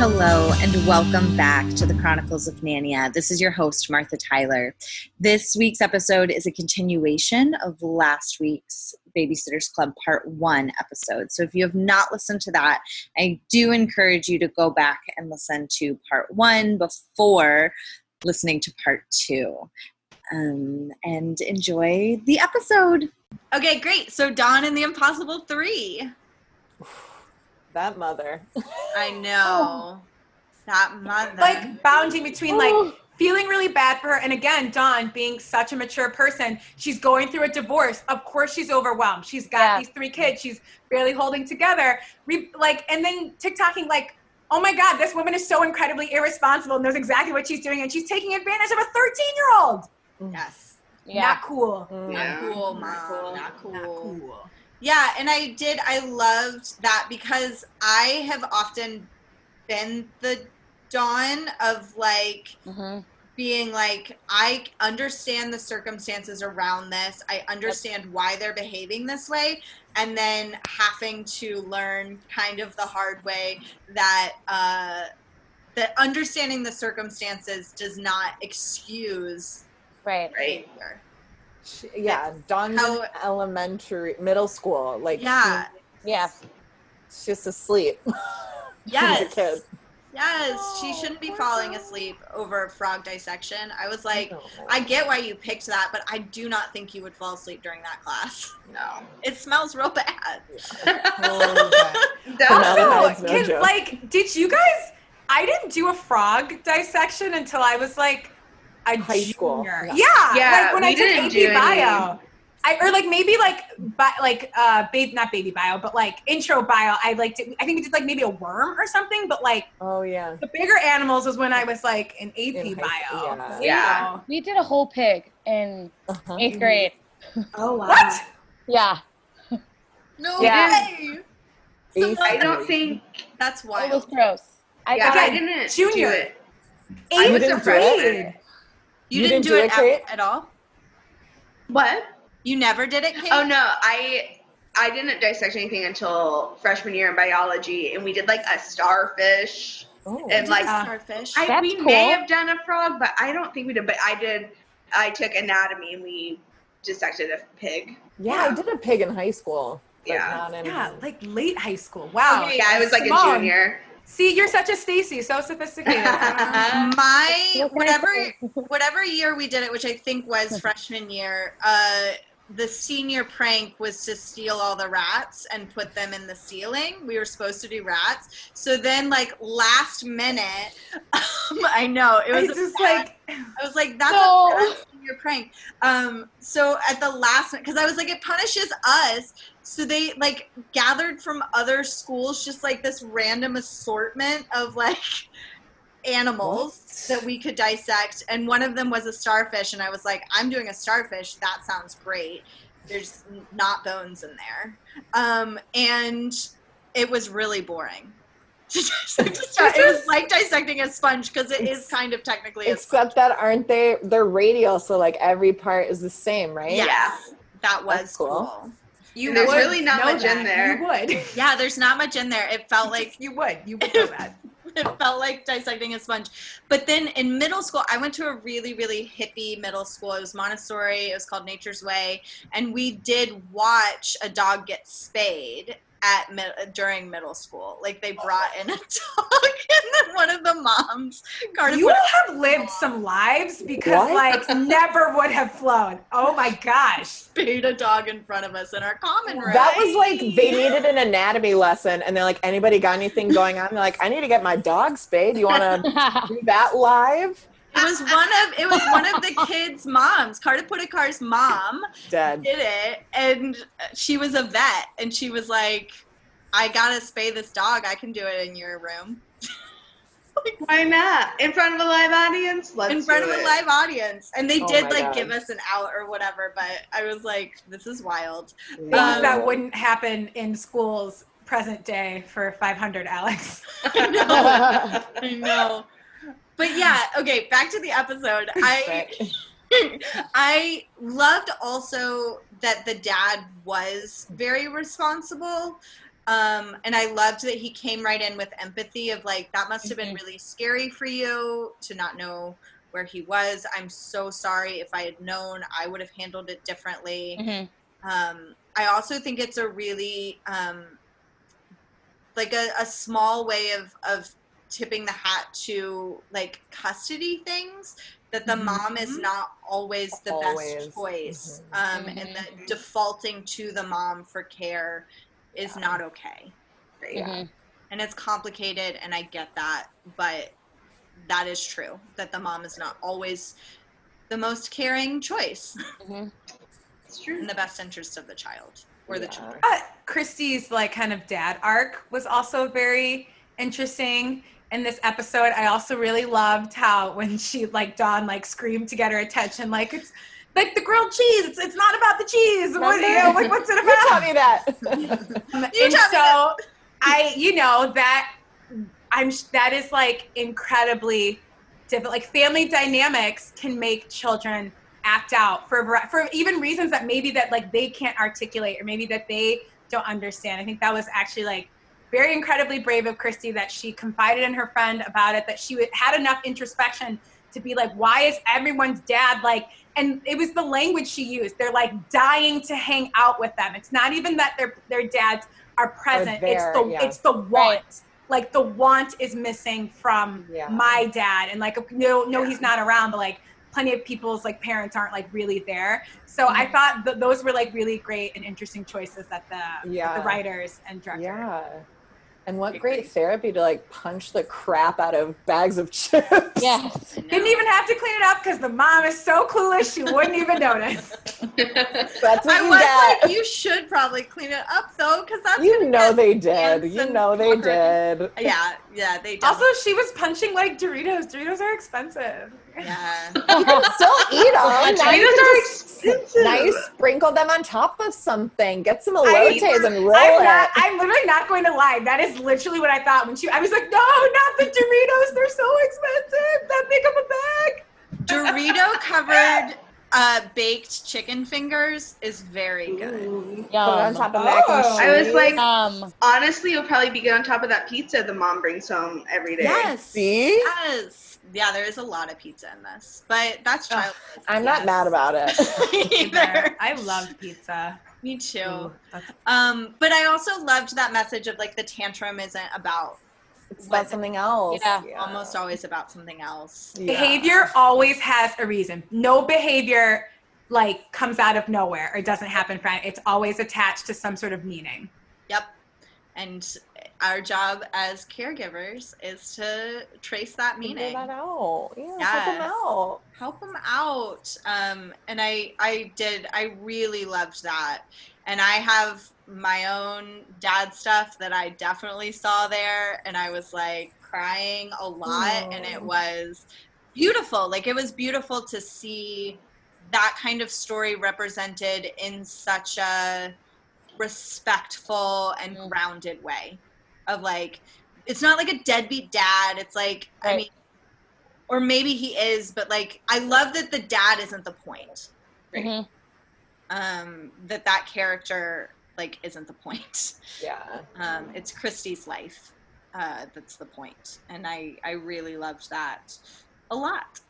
Hello, and welcome back to the Chronicles of Nania. This is your host, Martha Tyler. This week's episode is a continuation of last week's Babysitters Club Part 1 episode. So if you have not listened to that, I do encourage you to go back and listen to Part 1 before listening to Part 2. Um, and enjoy the episode. Okay, great. So Dawn and the Impossible Three. That mother. I know. That mother. like bounding between like feeling really bad for her and again dawn being such a mature person she's going through a divorce of course she's overwhelmed she's got Yeah. these three kids she's barely holding together Re- like and then tiktoking like oh my god this woman is so incredibly irresponsible and knows exactly what she's doing and she's taking advantage of a 13 year old yes. Yeah. not cool mm. Not cool, mom. Not cool. Not cool. not cool Yeah, and I did. I loved that because I have often been the Dawn of like Mhm. being like, I understand the circumstances around this. I understand why they're behaving this way. And then having to learn kind of the hard way that uh, that understanding the circumstances does not excuse Right. behavior. She- yeah, Dawn's How- in elementary, middle school. Like, Yeah. Yeah. she's asleep. Yes. As a kid. Yes, she shouldn't be falling asleep over frog dissection. I was like, No. I get why you picked that, but I do not think you would fall asleep during that class. No. It smells real bad. Totally bad. also no can, like did you guys i didn't do a frog dissection until i was like a High school. junior. Yeah. yeah Yeah, like when we i took didn't ap bio I, or like maybe like bi- like uh babe not baby bio but like intro bio i like did, i think we did like maybe a worm or something but like Oh, yeah. the bigger animals was when i was like in ap In bio high school, yeah. Yeah. We did a whole pig in Uh-huh. eighth grade. Oh wow. what Yeah. No Yeah. way. Eighth I don't think. That's It was wild. gross. I Yeah, got I Again, didn't junior. do it. eighth I was a didn't do freshman. grade You, You didn't, didn't do do it, it, Kate? at, at all? What? You never did it, Kate? Oh no, I I didn't dissect anything until freshman year in biology, and we did like a starfish Oh. and like Uh, starfish. I, That's we cool. may have done a frog, but I don't think we did. But I did. I took anatomy and we dissected a pig. yeah, I did a pig in high school. Yeah. Not in, yeah like late high school wow Okay, Yeah, I was like Simone. a junior. See you're such a stacey so sophisticated my whatever whatever year we did it, which I think was freshman year, uh, the senior prank was to steal all the rats and put them in the ceiling. We were supposed to do rats. So then, like last minute, um, I know it was it's just bad- like I was like, that's No. Senior prank. Um, so at the last minute, because I was like, it punishes us. So they like gathered from other schools just like this random assortment of like animals that we could dissect, and one of them was a starfish. And I was like, I'm doing a starfish. That sounds great. There's not bones in there, um, and it was really boring. it was like dissecting a sponge because it is kind of technically a sponge. Except that aren't they? They're radial, so like every part is the same, right? Yes, that was That's cool. cool. you There's would really not know much in there. you would Yeah, there's not much in there. It felt like you would you would know that it felt like dissecting a sponge. But then in middle school, I went to a really, really hippie middle school. It was Montessori. It was called Nature's Way, and we did watch a dog get spayed at mid- during middle school. Like they brought in a dog, and then one of the moms, Carter, You put- have lived some lives because What? like never would have flown. Oh my gosh. spayed a dog in front of us in our common room. That was like they needed an anatomy lesson, and they're like, anybody got anything going on? They're like, I need to get my dog spayed. You want to do that live? It was one of it was one of the kids' moms. Carter Pudikar's mom Dead. did it, and she was a vet, and she was like, "I gotta spay this dog. I can do it in your room." Why not? In front of a live audience? Let's in front do of a live audience, and they Oh did like God. give us an out or whatever. But I was like, "This is wild." Things Um, that wouldn't happen in schools present day for 500 Alex. I know. I know. But yeah, okay, back to the episode. I I loved also that the dad was very responsible. Um, and I loved that he came right in with empathy of like that must have been Mhm. really scary for you to not know where he was. I'm so sorry. If I had known, I would have handled it differently. Mhm. Um, I also think it's a really um, like a, a small way of of tipping the hat to like custody things that the mom is not always the Always. best choice Mhm. um, and that defaulting to the mom for care is not okay Mhm. and it's complicated and i get that but that is true that the mom is not always the most caring choice Mhm. It's true. in the best interest of the child or the Yeah. children Uh, Kristy's like kind of dad arc was also very interesting in this episode. I also really loved how when she like Dawn like screamed to get her attention, like it's like the grilled cheese. It's, it's not about the cheese. What, you know, like, what's it You taught about? me that. Um, You taught me so I, you know, that I'm that is like incredibly different. Like family dynamics can make children act out for for even reasons that maybe that like they can't articulate or maybe that they don't understand. I think that was actually like very incredibly brave of Kristy that she confided in her friend about it. That she had enough introspection to be like, why is everyone's dad like? And it was the language she used. They're like dying to hang out with them. It's not even that their their dads are present. there, it's the yeah. it's the want. Like the want is missing from Yeah. my dad, and like no no he's not around, but like plenty of people's like parents aren't like really there. So I Mm-hmm. thought th- those were like really great and interesting choices that the Yeah. the writers and director. Yeah. And what great therapy to like punch the crap out of bags of chips. Yes. Didn't even have to clean it up because the mom is so clueless she wouldn't even notice. That's what I you was get. like, you should probably clean it up though, because that's You know they did. You know they did. Yeah, yeah, they did. Also, she was punching like Doritos. Doritos are expensive. yeah. You can still eat them. Now you Doritos can are just expensive. nice sprinkle them on top of something. Get some I- elotes and roll I'm it. not. I'm literally not going to lie. That is literally what I thought when she. I was like, no, not the Doritos. They're so expensive. That big of a bag. Dorito covered uh, baked chicken fingers is very good. Put it on top of mac and Oh. cheese. I was like, Um, honestly, it'll probably be good on top of that pizza the mom brings home every day. Yes. See? Yes. Yeah, there is a lot of pizza in this, but that's Ugh. I'm not mad about it. either. I love pizza. Me too. Ooh, Um, but I also loved that message of like the tantrum isn't about It's about something else. Yeah. almost always about something else. Yeah. Behavior always has a reason. No behavior like comes out of nowhere or doesn't happen. For it's always attached to some sort of meaning. Yep. And our job as caregivers is to trace that Figure meaning. that out. Yeah, help them out. help them out um, and i i did i really loved that and i have my own dad stuff that i definitely saw there and i was like crying a lot and it was beautiful like it was beautiful to see that kind of story represented in such a respectful and Mm. grounded way of like it's not like a deadbeat dad it's like i mean or maybe he is but like i love that the dad isn't the point mhm. um that that character like isn't the point Yeah. um it's kristy's life uh, that's the point, and I I really loved that a lot.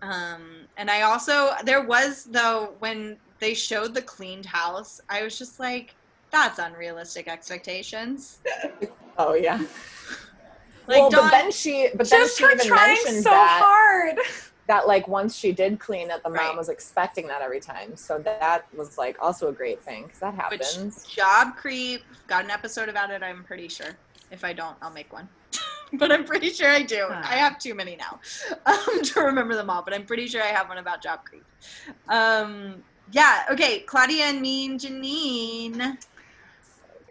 Um, and I also there was though when they showed the cleaned house, I was just like, that's unrealistic expectations. Oh yeah. Like, well, Dawn- but then she, but then Just she even trying mentioned so that hard. that like once she did clean it, the mom Right. was expecting that every time. So that was like also a great thing because that Which happens. job creep got an episode about it. I'm pretty sure. If I don't, I'll make one. but I'm pretty sure I do. Huh. I have too many now um, to remember them all. But I'm pretty sure I have one about job creep. Um, yeah. Okay. Claudia and me and Janine.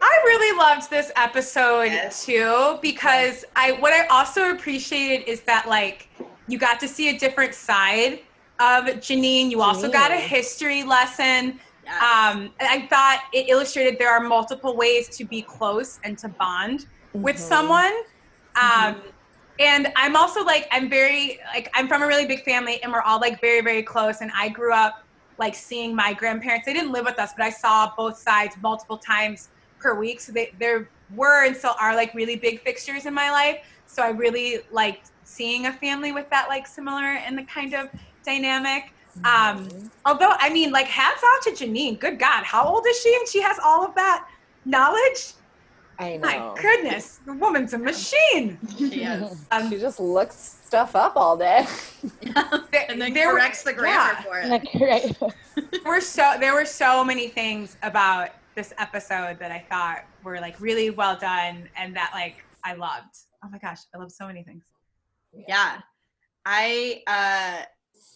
I really loved this episode Yes. too because I what I also appreciated is that like you got to see a different side of Janine. You also got a history lesson. Yes. Um, I thought it illustrated there are multiple ways to be close and to bond with Mhm. someone. Um, and I'm also like I'm very like I'm from a really big family and we're all like very very close. And I grew up like seeing my grandparents. They didn't live with us, but I saw both sides multiple times per week. So they there were and still are like really big fixtures in my life. So I really liked seeing a family with that like similar and the kind of dynamic. Um, although I mean, like, hats off to Janine. Good God, how old is she? And she has all of that knowledge. I know. My goodness, the woman's a machine. she is. Um, she just looks stuff up all day. there- and then there were- corrects the grammar yeah. for it. Like, right. there were so there were so many things about this episode that I thought were like really well done and that like I loved. Oh my gosh, I love so many things. yeah i uh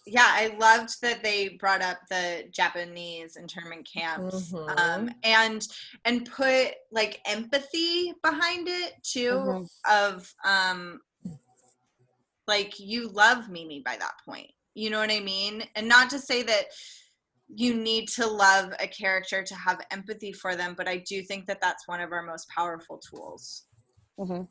yeah i loved that they brought up the japanese internment camps Mhm. um and and put like empathy behind it too Mhm. of um like you love mimi by that point you know what i mean and not to say that you need to love a character to have empathy for them but i do think that that's one of our most powerful tools. Hmm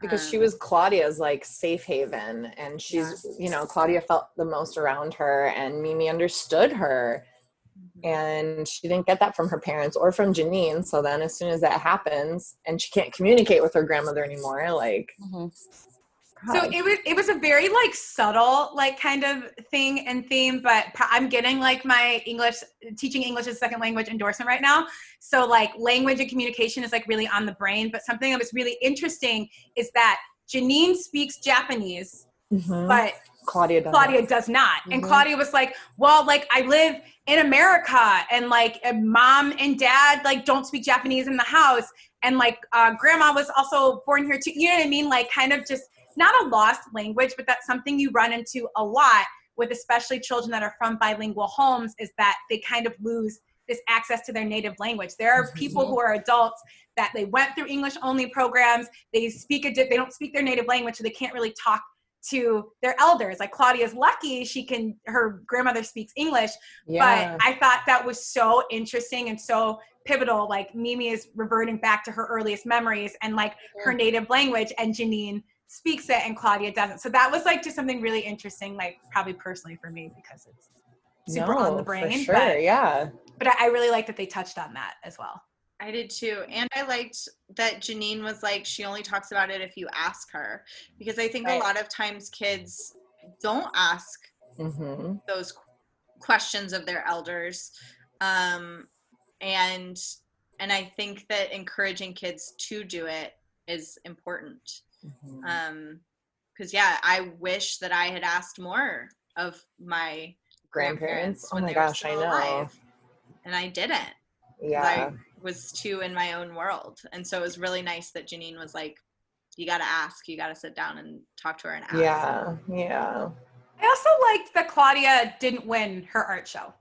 because she Um, was Claudia's like safe haven and she's you know Claudia felt the most around her and Mimi understood her Mm-hmm. and she didn't get that from her parents or from Janine so then as soon as that happens and she can't communicate with her grandmother anymore like So it was it was a very like subtle like kind of thing and theme, but I'm getting like my English teaching English as a second language endorsement right now. So like language and communication is like really on the brain. But something that was really interesting is that Janine speaks Japanese, Mhm. but Claudia doesn't. Claudia does not. And Mhm. Claudia was like, well, like I live in America and like mom and dad like don't speak Japanese in the house. And like uh, grandma was also born here too. You know what I mean? Like kind of just not a lost language, but that's something you run into a lot with especially children that are from bilingual homes is that they kind of lose this access to their native language. There are people who are adults that they went through English only programs. They speak a di- they don't speak their native language, so they can't really talk to their elders. Like Claudia's lucky she can her grandmother speaks English, yeah. but I thought that was so interesting and so pivotal. Like Mimi is reverting back to her earliest memories and like her native language, and Janine speaks it and Claudia doesn't. So that was like just something really interesting, like probably personally for me because it's super on the brain. for sure But, yeah but I I really like that they touched on that as well. I did too. And I liked that Janine was like, she only talks about it if you ask her. Because I think Right. a lot of times kids don't ask hmm those questions of their elders. Um, and and I think that encouraging kids to do it is important. Mm-hmm. Um, because yeah, I wish that I had asked more of my grandparents oh when my they were gosh i still know alive, and I didn't. yeah I was too in my own world. And so it was really nice that Janine was like, you got to ask, you got to sit down and talk to her and ask. yeah yeah I also liked that Claudia didn't win her art show.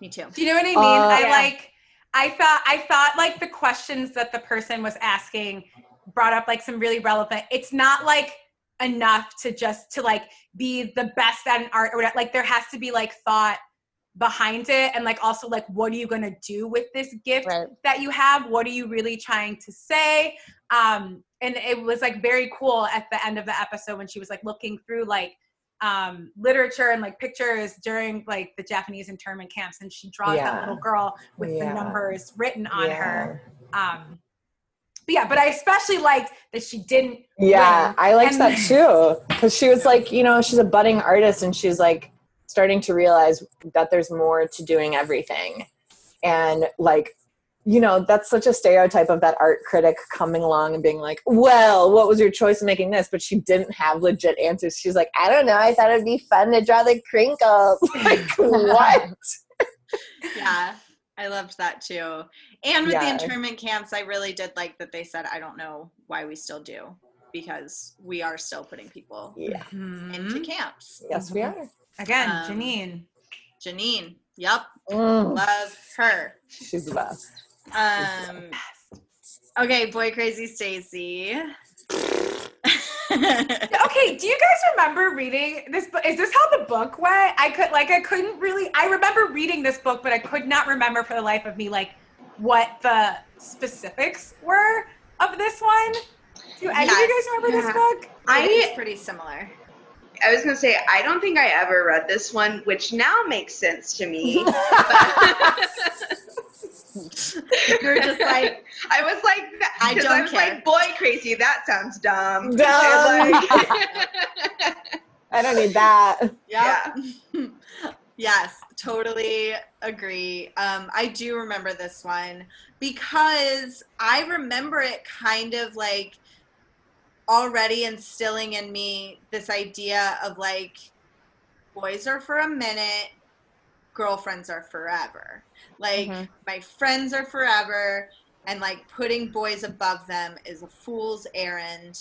Me too. Do you know what I mean? Uh, I Yeah. like I thought I thought like the questions that the person was asking brought up like some really relevant. It's not like enough to just to like be the best at an art or whatever. Like there has to be like thought behind it and like also like what are you going to do with this gift Right. that you have? What are you really trying to say? Um and it was like very cool at the end of the episode when she was like looking through like um, literature and like pictures during like the Japanese internment camps, and she draws Yeah. that little girl with Yeah. the numbers written on yeah. her. Um, But yeah, but I especially liked that she didn't. Yeah, win. I liked And- that too. Because she was like, you know, she's a budding artist and she's like starting to realize that there's more to doing everything. And like, you know, that's such a stereotype of that art critic coming along and being like, well, what was your choice in making this? But she didn't have legit answers. She's like, I don't know. I thought it'd be fun to draw the crinkles. like, what? yeah i loved that too and with Yeah. the internment camps i really did like that they said i don't know why we still do because we are still putting people Yeah. into Mhm. camps Yes, we are. Again, Um, Janine. janine yep Mm, love her she's the best. um okay boy crazy stacey Okay, do you guys remember reading this book? Is this how the book went? I could like I couldn't really I remember reading this book, but I could not remember for the life of me like what the specifics were of this one. Do any of you guys remember this book? I think it's pretty similar. I was gonna say I don't think I ever read this one, which now makes sense to me. You're just like, I was like, I don't I was care. like, boy, crazy. That sounds dumb. Dumb. Like- I don't need that. Yep. yes, totally agree. Um, I do remember this one because I remember it kind of like already instilling in me this idea of like boys are for a minute, girlfriends are forever. Like Mhm. my friends are forever, and like putting boys above them is a fool's errand,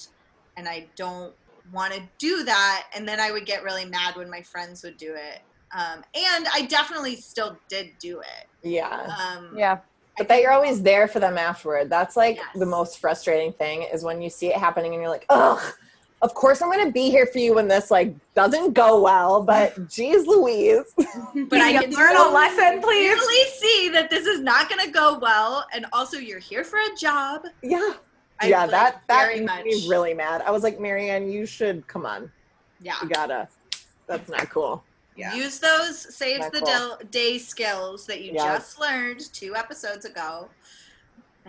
and I don't want to do that. And then I would get really mad when my friends would do it. Um, and I definitely still did do it. Yeah. Um, Yeah. But that you're always there for them afterward. That's like Yes. the most frustrating thing is when you see it happening and you're like, ugh, of course I'm gonna be here for you when this like doesn't go well, but geez Louise. but I you can learn a so lesson, please. clearly see that this is not going to go well. And also, you're here for a job. yeah. I, yeah, that that very made much. me really mad. I was like, Mary Anne, you should come on. Yeah. You gotta. That's not cool. Yeah. Use those saves Not the cool. del- day skills that you Yeah. just learned two episodes ago.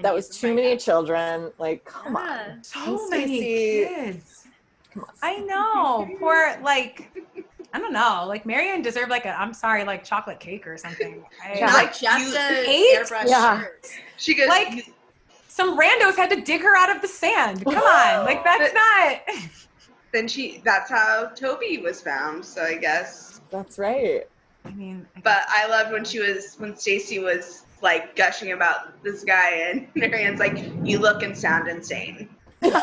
That was too many now. children. Like, come Yeah. on. So many kids. Come on. I know. Poor like I don't know. Like Mary Anne deserved like a I'm sorry, like chocolate cake or something. I, Yeah. Not like, just you a airbrush Yeah. shirt. She goes, Like some randos had to dig her out of the sand. Come on. Like that's not then she. That's how Toby was found. So I guess. That's right. I mean I But I loved when she was when Stacey was like gushing about this guy, and Mary Anne's like, "You look and sound insane." Because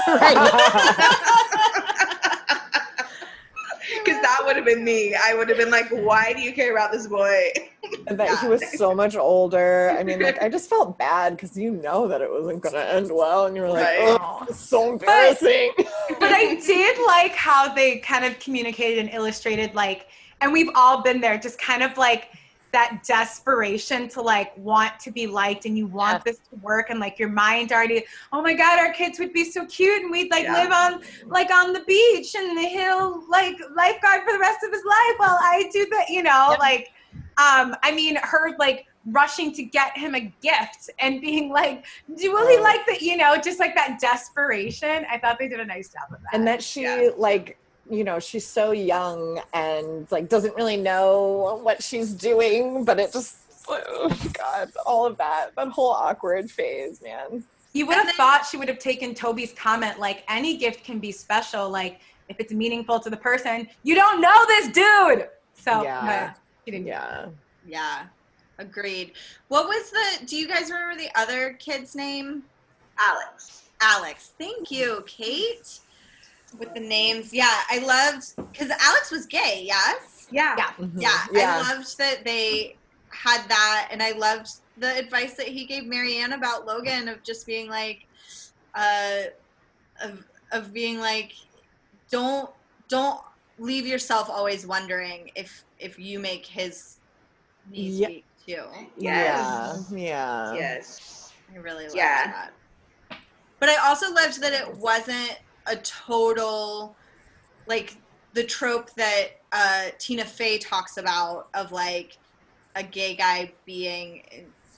that would have been me. I would have been like, "Why do you care about this boy?" And that he was so much older. I mean, like, I just felt bad because you know that it wasn't going to end well. And you were like, Right. oh, it's so embarrassing. but I did like how they kind of communicated and illustrated like and we've all been there just kind of like that desperation to like want to be liked and you want this to work and like your mind already oh my god our kids would be so cute and we'd like Yeah. live on like on the beach and he'll like lifeguard for the rest of his life while I do that you know like um I mean her like rushing to get him a gift and being like do will he like that you know just like that desperation. I thought they did a nice job of that. And that she, Yeah. like, you know, she's so young and, like, doesn't really know what she's doing, but it just, oh, God, all of that, that whole awkward phase, man. You would have then- thought she would have taken Toby's comment like any gift can be special, like if it's meaningful to the person. You don't know this dude. So Yeah. but didn't. Yeah. Yeah, agreed. What was the? Do you guys remember the other kid's name? Alex. Alex. Thank you, Kate. With the names, yeah, I loved because Alex was gay. Yes. Yeah. Yeah. Mhm. Yeah, Yeah. I loved that they had that, and I loved the advice that he gave Mary Anne about Logan of just being like, uh, of of being like, don't don't leave yourself always wondering if if you make his knees Yeah. weak too. Yes. Yeah. Yeah. Yes. I really loved Yeah. that. But I also loved that it wasn't a total like the trope that uh, Tina Fey talks about of like a gay guy being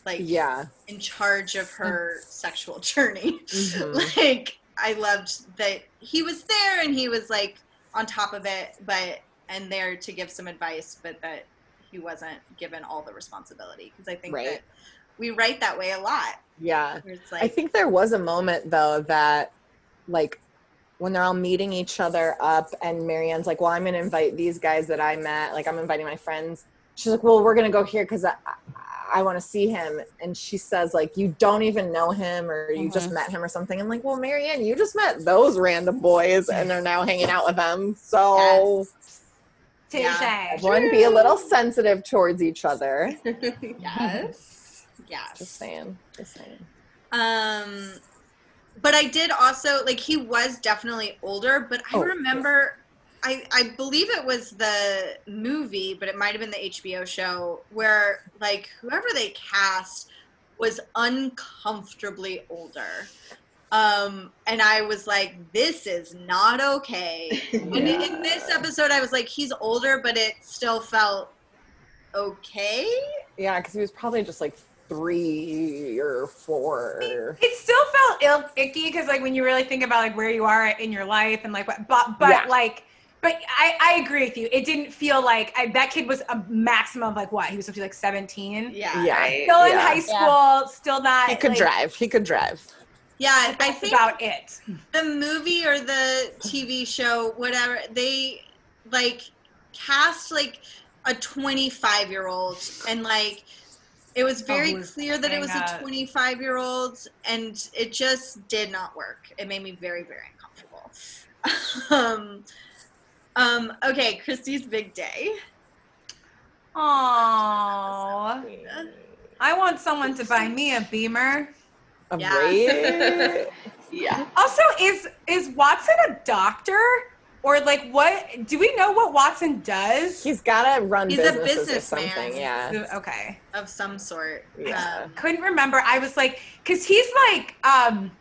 like Yeah. in charge of her sexual journey. Mhm. like I loved that he was there and he was like on top of it, but and there to give some advice, but that he wasn't given all the responsibility because I think Right. that we write that way a lot. Yeah. It's I think there was a moment though that like when they're all meeting each other up and Mary Anne's like, well, I'm going to invite these guys that I met. Like I'm inviting my friends. She's like, well, we're going to go here because I, I, want to see him. And she says like, you don't even know him or you just met him or something. I'm like, well, Mary Anne, you just met those random boys and they're now hanging out with them. So Touche. Yeah. everyone be a little sensitive towards each other. yes, yes. Just saying. Just saying. Um, but I did also like he was definitely older, but I Oh, remember. I, I believe it was the movie, but it might have been the HBO show where like whoever they cast was uncomfortably older. Um, and I was like, this is not okay. And in- in this episode, I was like, he's older, but it still felt okay. Yeah, because he was probably just like three or four. It still felt ill icky because like when you really think about like where you are in your life and like what but but Yeah. like but I, I agree with you. It didn't feel like I, that kid was a maximum of like what he was supposed to be like seventeen. Yeah. Yeah. Still in Yeah. high school, still not. He could like, drive. He could drive. Yeah. I That's think about it. the movie or the TV show, whatever, they like cast like a 25 year old and like it was very clear that it was playing a 25 year old and it just did not work. It made me very, very uncomfortable. um, um, okay, Kristy's big day. Aww. I want someone to buy me a Beamer. A Yeah. yeah. Also, is is Watson a doctor? Or like what do we know what Watson does? He's got to run He's a businessman. something. Yeah. Okay. Of some sort. Yeah. Um, couldn't remember. I was like, because he's like, um,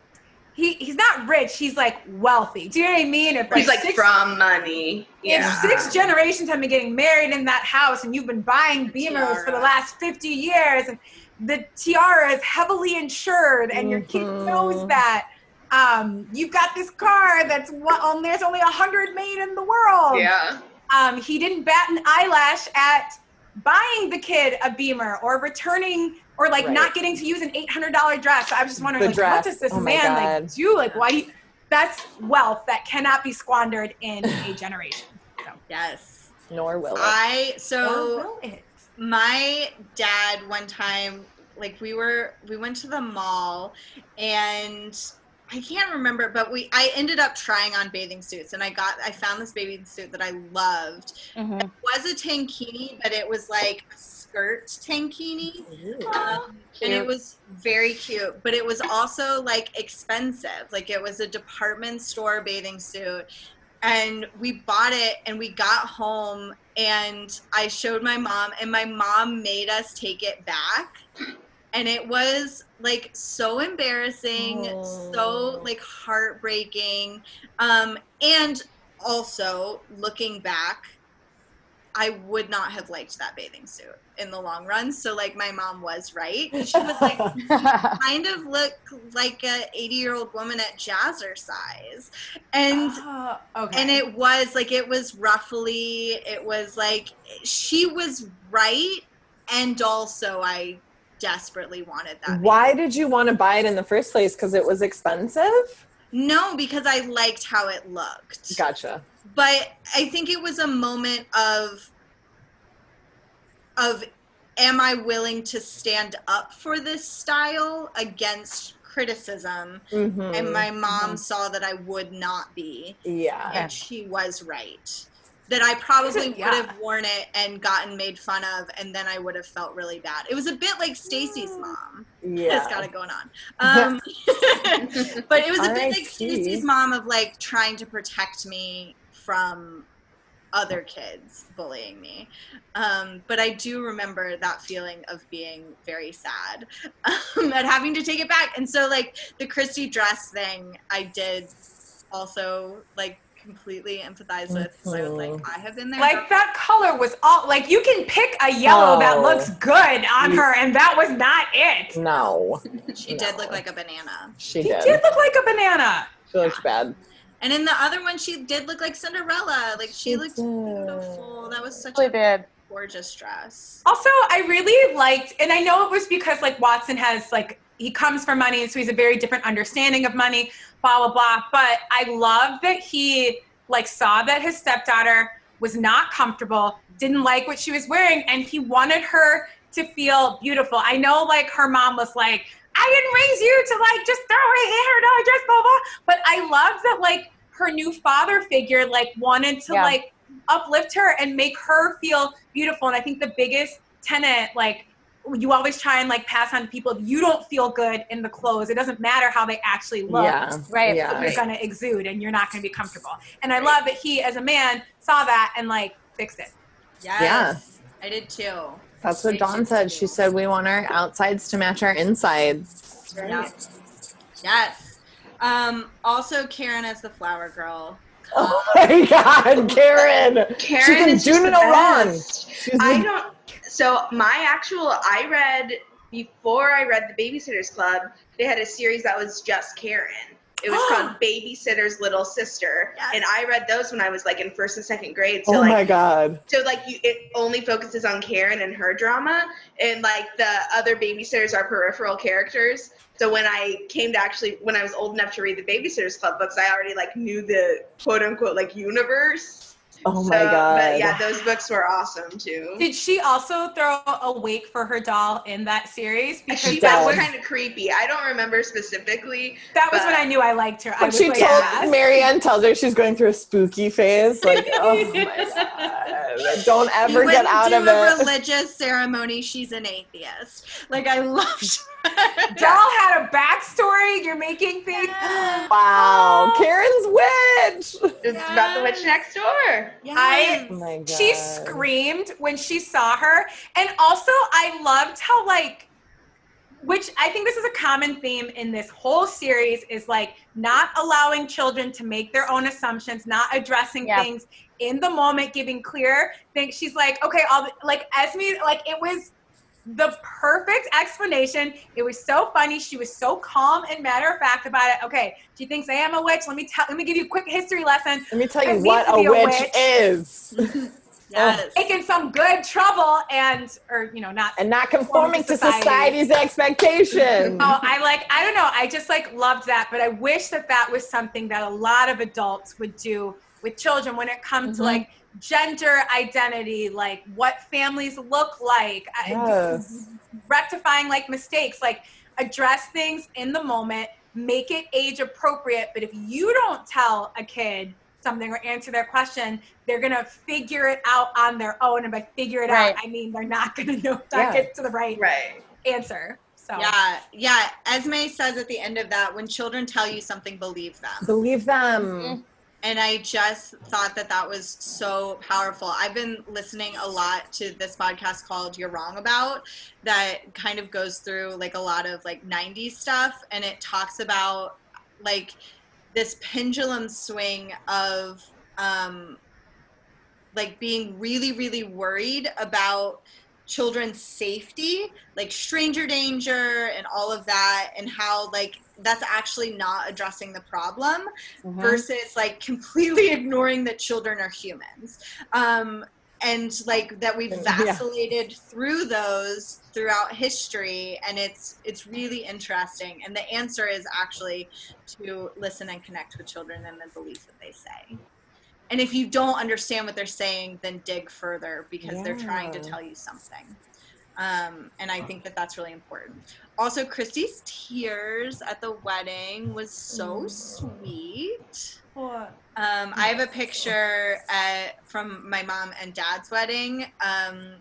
he he's not rich. He's like wealthy. Do you know what I mean? If He's like six, from money. if Yeah. six generations have been getting married in that house, and you've been buying Beamers for the last fifty years, and the tiara is heavily insured, and your kid Mhm. knows that. Um, you've got this car that's one, um, there's only a hundred made in the world. Yeah. um, he didn't bat an eyelash at buying the kid a beamer or returning or like Right. not getting to use an $800 dress. So I was just wondering, The like, dress. what does this Oh man God. like do? Like, why do that's wealth that cannot be squandered in a generation. So, yes. Nor will it. I, or so. will it? my dad one time like we were we went to the mall and i can't remember but we i ended up trying on bathing suits and i got i found this bathing suit that i loved. Mhm. it was a tankini but it was like a skirt tankini. Um, and it was very cute but it was also like expensive. Like it was a department store bathing suit and we bought it and we got home and i showed my mom and my mom made us take it back and it was like so embarrassing so Oh. like heartbreaking um and also looking back I would not have liked that bathing suit in the long run. So like my mom was right. She was like kind of look like a 80 year old woman at jazzercise. And Oh, okay. and it was like it was roughly it was like she was right and also I desperately wanted that. Why did you want to buy it in the first place? Because it was expensive? No, because I liked how it looked. Gotcha. but I think it was a moment of of am I willing to stand up for this style against criticism? Mhm. And my mom saw that I would not be, yeah. and she was right. That I probably Yeah. would have worn it and gotten made fun of, and then I would have felt really bad. It was a bit like Stacy's mom Yeah. has got it going on. Um, but it was a bit like Stacy's mom of like trying to protect me from other kids bullying me. Um, but I do remember that feeling of being very sad um, at having to take it back. And so like the Kristy dress thing, I did also like completely empathize with. So I was like, Mhm. I have been there. Like that color was all like you can pick a yellow that looks good on her, and that was not it. No, she did look like a banana. she She did. did look like a banana. She looked bad. And in the other one, she did look like Cinderella. Like she, She looked did. beautiful. That was such Really a did. gorgeous dress. Also, I really liked, and I know it was because like Watson has like he comes from money, and so he's a very different understanding of money, blah blah blah. But I love that he like saw that his stepdaughter was not comfortable, didn't like what she was wearing, and he wanted her to feel beautiful. I know like her mom was like, I didn't raise you to like just throw her hair down, just blah blah. But I love that like her new father figure like wanted to Yeah. like uplift her and make her feel beautiful. And I think the biggest tenet, like you always try and like pass on to people, if you don't feel good in the clothes, it doesn't matter how they actually look. Yeah, Right. Yeah, You're gonna exude and you're not gonna be comfortable. And I love that he as a man saw that and like fixed it. Yes. I did too. that's what They Dawn said. too. She said we want our outsides to match our insides. Yeah. Yes. Um, also, Karen as the flower girl. Oh my God, Karen! Karen she can do just the no wrong. She's I the- don't. So my actual, I read before I read the Babysitters Club. They had a series that was just Karen. It was called Babysitter's Little Sister, Yes. and I read those when I was like in first and second grade. So oh like, my God. so like you, it only focuses on Karen and her drama, and like the other babysitters are peripheral characters. So when I came to actually, when I was old enough to read the Babysitters Club books, I already like knew the quote unquote like universe. Oh So, my God. But yeah, those books were awesome too. Did she also throw a wake for her doll in that series? Because She that was was kind of creepy. I don't remember specifically. that was when I knew I liked her. I When was she like, told yes. Mary Anne tells her she's going through a spooky phase. Like, oh my god, don't You ever get out do of a it. religious ceremony. She's an atheist. Like I loved. Doll had a backstory. You're making things. Wow, oh. Karen's witch. It's about the witch next door. I- Oh my god. She screamed when she saw her. And also, I loved how, like, which I think this is a common theme in this whole series is like not allowing children to make their own assumptions, not addressing Yeah. things in the moment, giving clear things. She's like, okay, I'll like Esme, like it was the perfect explanation. It was so funny. She was so calm and matter of fact about it. Okay, she thinks I am a witch. Let me tell. Let me give you a quick history lesson. Let me tell you what a be a witch, witch. is, Yes. Making some good trouble and, or you know, not. and not conforming to Society. society's expectations. Oh, I like. I don't know. I just like loved that, but I wish that that was something that a lot of adults would do with children when it comes to Mhm. like gender identity, like what families look like. Uh, yes. rectifying like mistakes like address things in the moment make it age appropriate but if you don't tell a kid something or answer their question they're gonna figure it out on their own and by figure it Right. out i mean they're not gonna know not Yeah. get to the right Right. answer so Yeah, yeah. Esme says at the end of that, when children tell you something, believe them. Believe them. Mm-hmm. And I just thought that that was so powerful. I've been listening a lot to this podcast called You're Wrong About that kind of goes through like a lot of like 90s stuff and it talks about like this pendulum swing of um like being really really worried about children's safety like stranger danger and all of that and how like that's actually not addressing the problem Mm-hmm. versus like completely ignoring that children are humans um and like that we've Yeah. vacillated through those throughout history and it's it's really interesting and the answer is actually to listen and connect with children and the belief that they say and if you don't understand what they're saying then dig further because they're trying to tell you something um, and I think that that's really important. Also, Kristy's tears at the wedding was so sweet. Um, I have a picture at, from my mom and dad's wedding um,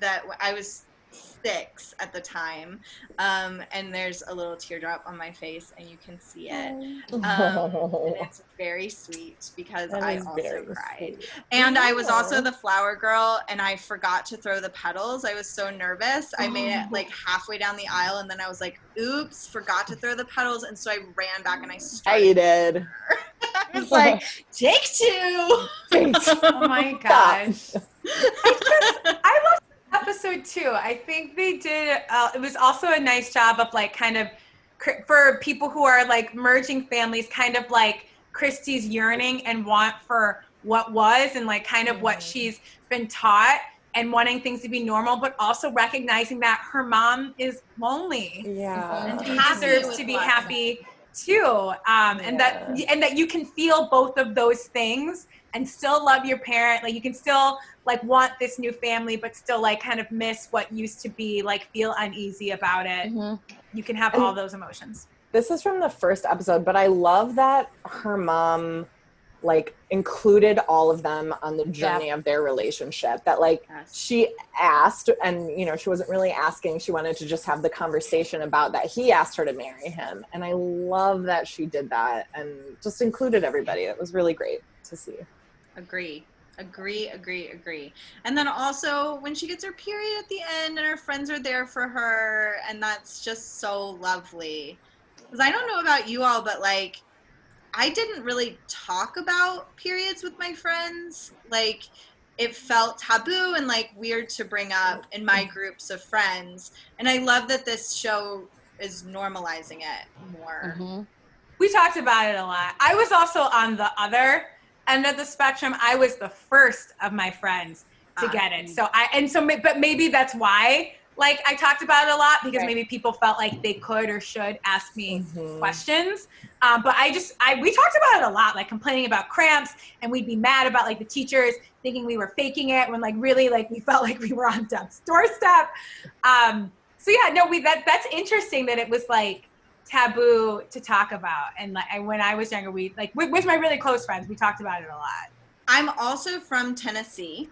that i was six at the time, um, and there's a little teardrop on my face, and you can see it. Um, and it's very sweet because That I also cried. sweet. And I was also the flower girl, and I forgot to throw the petals. I was so nervous. I made Oh. it like halfway down the aisle, and then I was like, "Oops, forgot to throw the petals." And so I ran back and I I started. did. was like, take two. Oh my gosh. I love this episode two, I think they did. Uh, it was also a nice job of like kind of for people who are like merging families, kind of like Kristy's yearning and want for what was, and like kind of what she's been taught, and wanting things to be normal, but also recognizing that her mom is lonely Yeah. and he deserves to be happy too um, and that and that you can feel both of those things and still love your parent like you can still like want this new family but still like kind of miss what used to be like feel uneasy about it Mhm. you can have And- all those emotions This is from the first episode, but I love that her mom like included all of them on the journey of their relationship. That like Yes. she asked and you know, she wasn't really asking, she wanted to just have the conversation about that he asked her to marry him. And I love that she did that and just included everybody. It was really great to see. Agree. Agree, agree, agree. And then also when she gets her period at the end and her friends are there for her, and that's just so lovely. Because I don't know about you all, but like, I didn't really talk about periods with my friends. Like, it felt taboo and like weird to bring up in my groups of friends. And I love that this show is normalizing it more. Mhm. we talked about it a lot i was also on the other end of the spectrum i was the first of my friends to Ah. get it so i and so but maybe that's why like i talked about it a lot because Right. maybe people felt like they could or should ask me Mhm. questions um, but i just i we talked about it a lot like complaining about cramps and we'd be mad about like the teachers thinking we were faking it when like really like we felt like we were on death's doorstep um, so yeah no we that that's interesting that it was like taboo to talk about and like when i was younger we like with, with my really close friends we talked about it a lot I'm also from Tennessee,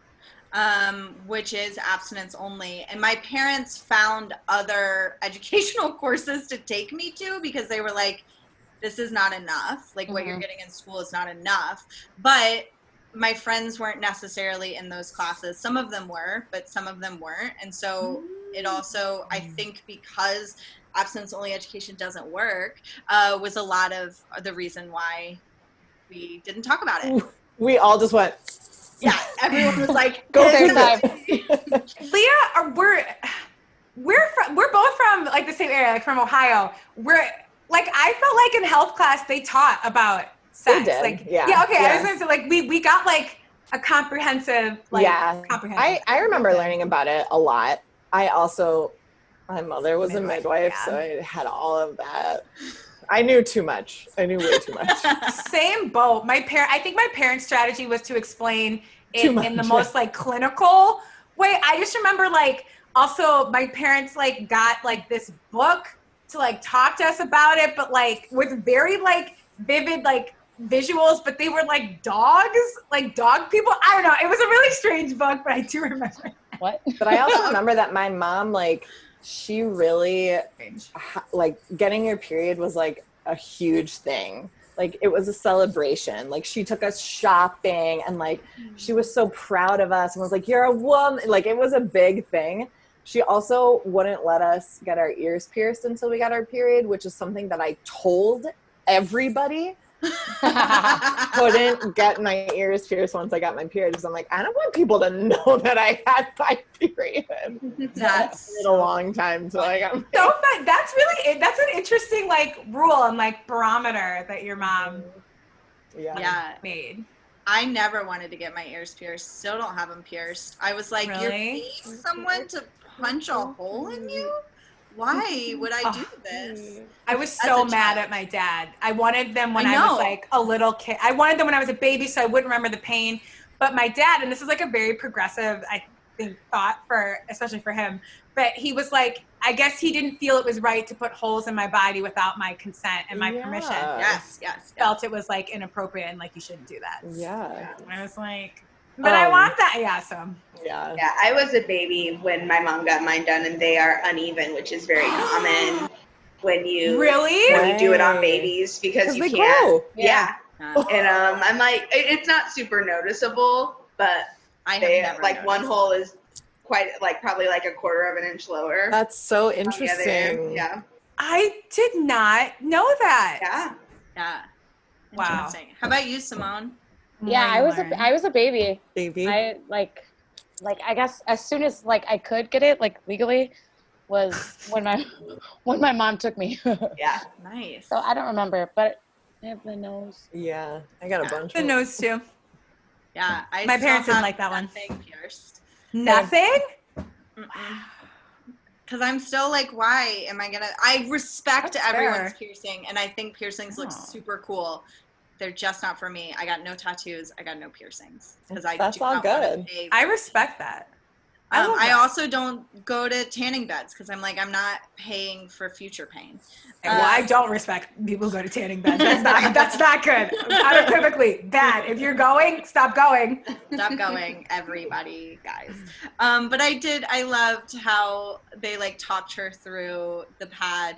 um, which is abstinence only. And my parents found other educational courses to take me to because they were like, this is not enough. Like, what you're Mhm. getting in school is not enough. But my friends weren't necessarily in those classes. Some of them were, but some of them weren't. And so it also, I think, because abstinence only education doesn't work, uh, was a lot of the reason why we didn't talk about it. We all just went, Yeah, everyone was like, Go "This time. leah we're we're from we're both from like the same area like from ohio we're like i felt like in health class they taught about sex did, like yeah, okay i was gonna say like we we got like a comprehensive like yeah. comprehensive I, I remember learning about it a lot. I also, my mother was Midwife, a midwife, yeah. so I had all of that. I knew too much. I knew way too much. same boat. My parent, I think my parents' strategy was to explain it much, in the yeah. most like clinical way. I just remember like also my parents like got like this book to like talk to us about it, but like with very like vivid like visuals, but they were like dogs, like dog people. I don't know. It was a really strange book, but I do remember. What? But I also remember that my mom, like, she really, like, getting your period was like a huge thing. Like, it was a celebration. Like, she took us shopping and, like, mm. she was so proud of us and was like, You're a woman. Like, it was a big thing. She also wouldn't let us get our ears pierced until we got our period, which is something that I told everybody. couldn't get my ears pierced once I got my period I'm like, I don't want people to know that I had my period. That's It's been a long time till I got my So fun. That's really that's an interesting like rule and like barometer that your mom yeah. yeah. made. I never wanted to get my ears pierced. Still don't have them pierced. I was like, you're paying someone to punch a hole in you? Why would I do oh, this? I was so mad child. at my dad. I wanted them when I I, was like a little kid. I wanted them when I was a baby so I wouldn't remember the pain. But my dad, and this is like a very progressive, I think, thought for especially for him. But he was like, I guess he didn't feel it was right to put holes in my body without my consent and my permission. Yes, yes. yes. Felt it was like inappropriate and like you shouldn't do that. Yeah. And I was like, but I Um, want that. Yeah, so Yeah. Yeah, I was a baby when my mom got mine done, and they are uneven, which is very common when you really. when you do it on babies because Because you can't. grow. Yeah. Uh, and um, I'm like, it, it's not super noticeable, but I have they never like one hole is quite like probably like a quarter of an inch lower. That's so on the other interesting. Yeah, I did not know that. yeah. Yeah. Wow. How about you, Simone? Yeah, I was Learn. a I was a baby. Baby. I like like I guess as soon as like I could get it like legally was when my when my mom took me. Yeah. Nice. So I don't remember, but I have the nose. yeah, I got a bunch. Of the of nose too. yeah. I My parents didn't like that one. nothing Pierced. Nothing. Because I'm still like, why am I gonna? I respect That's everyone's fair. piercing, and I think piercings look Oh. super cool. They're just not for me. I got no tattoos. I got no piercings because I. That's do all not good. I respect that. I Um, love I that. also don't go to tanning beds because I'm like I'm not paying for future pain. well, I Uh, don't respect people who go to tanning beds. That's not that's not good. Unequivocally bad. If you're going, stop going. Stop going, everybody, guys. Um, but I did. I loved how they like talked her through the pad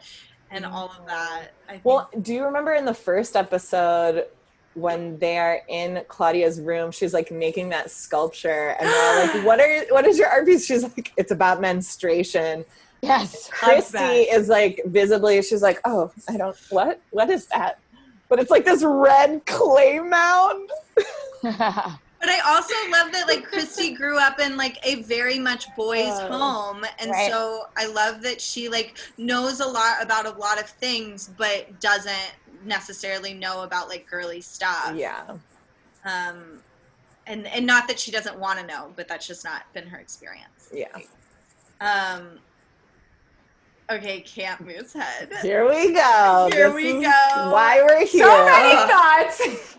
and all of that. I think, Well, do you remember in the first episode when they're in Claudia's room, she's like making that sculpture, and they're like, "What are what is your art piece?" She's like, "It's about menstruation." Yes. Kristy is like visibly, she's like, "Oh, I don't what what is that?" But it's like this red clay mound. But I also love that like Kristy grew up in like a very much boys' Oh. home, and Right. so I love that she like knows a lot about a lot of things, but doesn't necessarily know about like girly stuff. Yeah, Um, and and not that she doesn't want to know, but that's just not been her experience. yeah. Um. Okay, Camp Moosehead. Here we go. Here This we go. Why we're here? So many Ugh.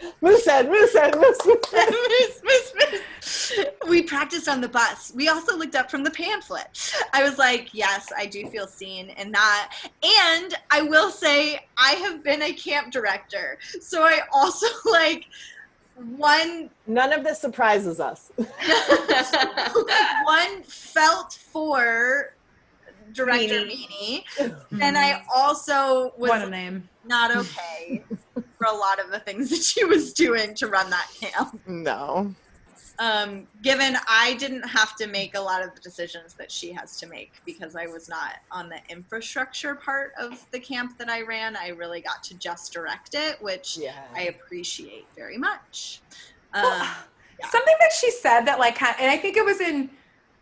thoughts. Moosehead, Moosehead, Moosehead. Moose, moose, moose. we practiced on the bus. We also looked up from the pamphlet. I was like, yes, I do feel seen in that. And I will say, I have been a camp director. So I also like one None of this surprises us. one felt for director Meanie. And I also was What a name. not okay for a lot of the things that she was doing to run that camp. No. um, given I didn't have to make a lot of the decisions that she has to make because I was not on the infrastructure part of the camp that I ran. I really got to just direct it, which Yeah. I appreciate very much. Um, Yeah. Something that she said that like, and I think it was in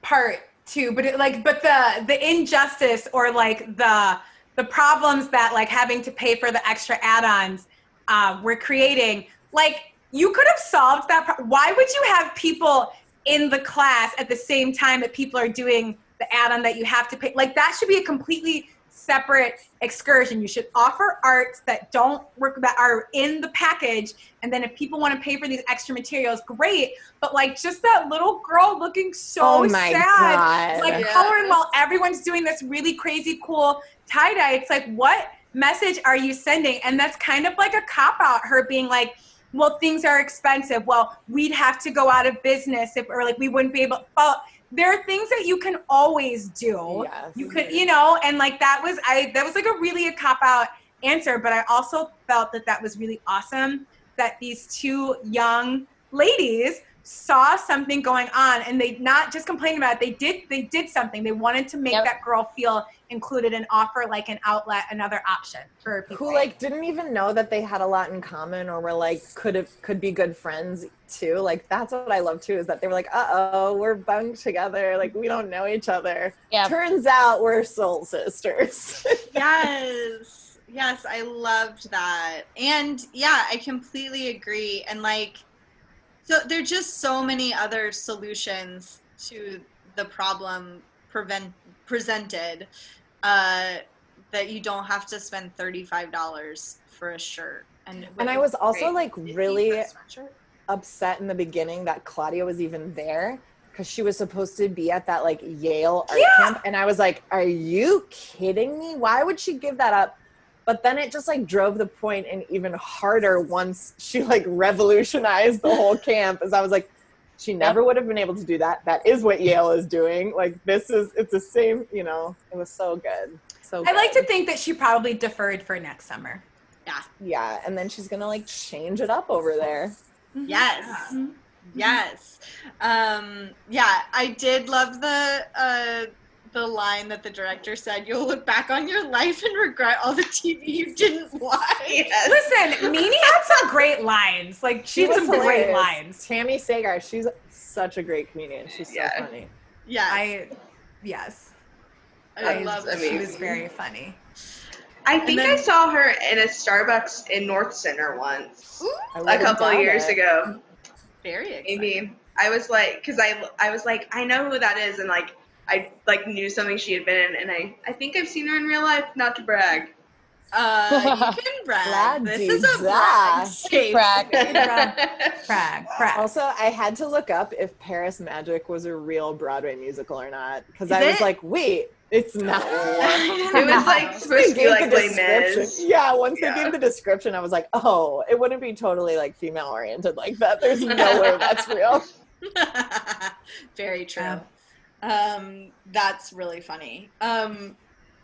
part two, but it like, but the the injustice or like the the problems that like having to pay for the extra add-ons um, we're creating, like you could have solved that. Pro- Why would you have people in the class at the same time that people are doing the add-on that you have to pay? Like that should be a completely separate excursion. You should offer arts that don't work that are in the package, and then if people want to pay for these extra materials, great. But like just that little girl looking so oh my sad, god. like Yeah. coloring while everyone's doing this really crazy cool tie dye. It's like what message are you sending? And that's kind of like a cop out. Her being like. Well, things are expensive. Well, we'd have to go out of business if, or like we wouldn't be able. Well, there are things that you can always do Yes. you could you know and like that was i that was like a really a cop out answer but i also felt that that was really awesome that these two young ladies saw something going on and they not just complained about it they did they did something. They wanted to make Yep. that girl feel included and offer like an outlet another option for people. Who like didn't even know that they had a lot in common or were like could have could be good friends too. Like that's what i love too is that they were like uh-oh we're bunked together. Like we don't know each other. Yeah. turns out we're soul sisters. Yes. Yes i loved that. And yeah i completely agree. And like so there are just so many other solutions to the problem prevent presented uh that you don't have to spend $35 for a shirt and And I was also, like, really- for a sweatshirt. upset in the beginning that claudia was even there because she was supposed to be at that like yale art Yeah. camp and i was like are you kidding me why would she give that up but then it just like drove the point and even harder once she like revolutionized the whole camp as i was like she never would have been able to do that. That is what yale is doing. Like this is it's the same you know. It was so good. So good. i like to think that she probably deferred for next summer. Yeah. yeah and then she's gonna like change it up over there. Yes. Yes. Um, yeah, I did love the uh, the line that the director said, "You'll look back on your life and regret all the TV you didn't watch." Yes. Listen, Nene had some great lines. Like she She had was some great lines. Tami Sagher, she's such a great comedian. She's so Yeah. funny. Yes, I yes. I, I love I it. mean- She was very funny. I think then- I saw her in a Starbucks in North Center once, a couple doubt years it. ago. Very exciting. Maybe I was like, because I I was like, I know who that is, and like I like knew something she had been in, and I I think I've seen her in real life. Not to brag. Uh, you can brag. Brag, this is a brag brag. safe Brag. Frag, frag. Also, I had to look up if Paris Magic was a real Broadway musical or not because Is I was it? like, wait, it's not. It was like Once supposed they to be gave like the Les description- Mis. Yeah, once Yeah. they gave the description, I was like, oh, it wouldn't be totally like female oriented like that. There's no way that's real. Very true. Yeah. Um, that's really funny. Um,